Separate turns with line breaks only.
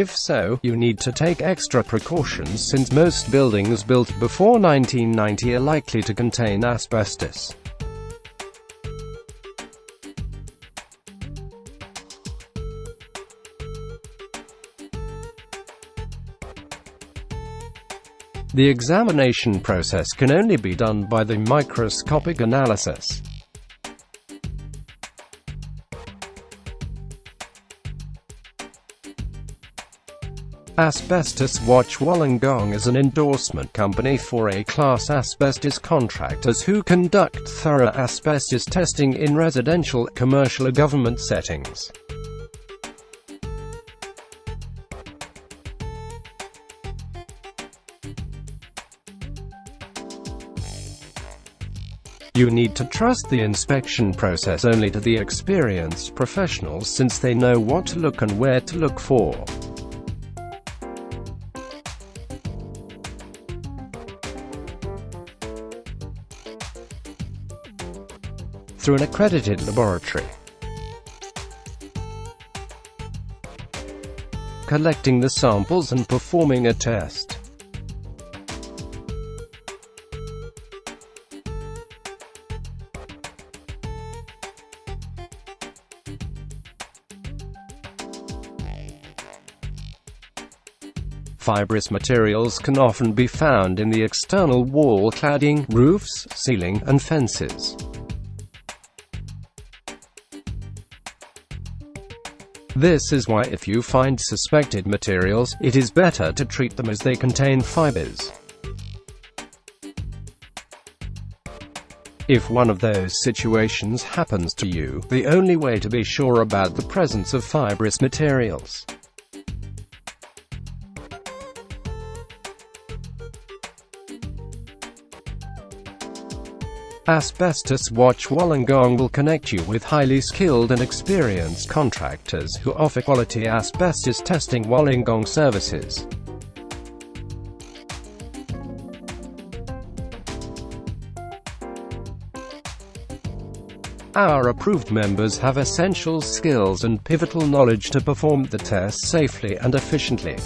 If so, you need to take extra precautions since most buildings built before 1990 are likely to contain asbestos. The examination process can only be done by the microscopic analysis. Asbestos Watch Wollongong is an endorsement company for A-class asbestos contractors who conduct thorough asbestos testing in residential, commercial or government settings. You need to trust the inspection process only to the experienced professionals since they know what to look and where to look for. Through an accredited laboratory. Collecting the samples and performing a test. Fibrous materials can often be found in the external wall cladding, roofs, ceiling, and fences. This is why if you find suspected materials, it is better to treat them as they contain fibers. If one of those situations happens to you, the only way to be sure about the presence of fibrous materials Asbestos Watch Wollongong will connect you with highly skilled and experienced contractors who offer quality asbestos testing Wollongong services. Our approved members have essential skills and pivotal knowledge to perform the test safely and efficiently.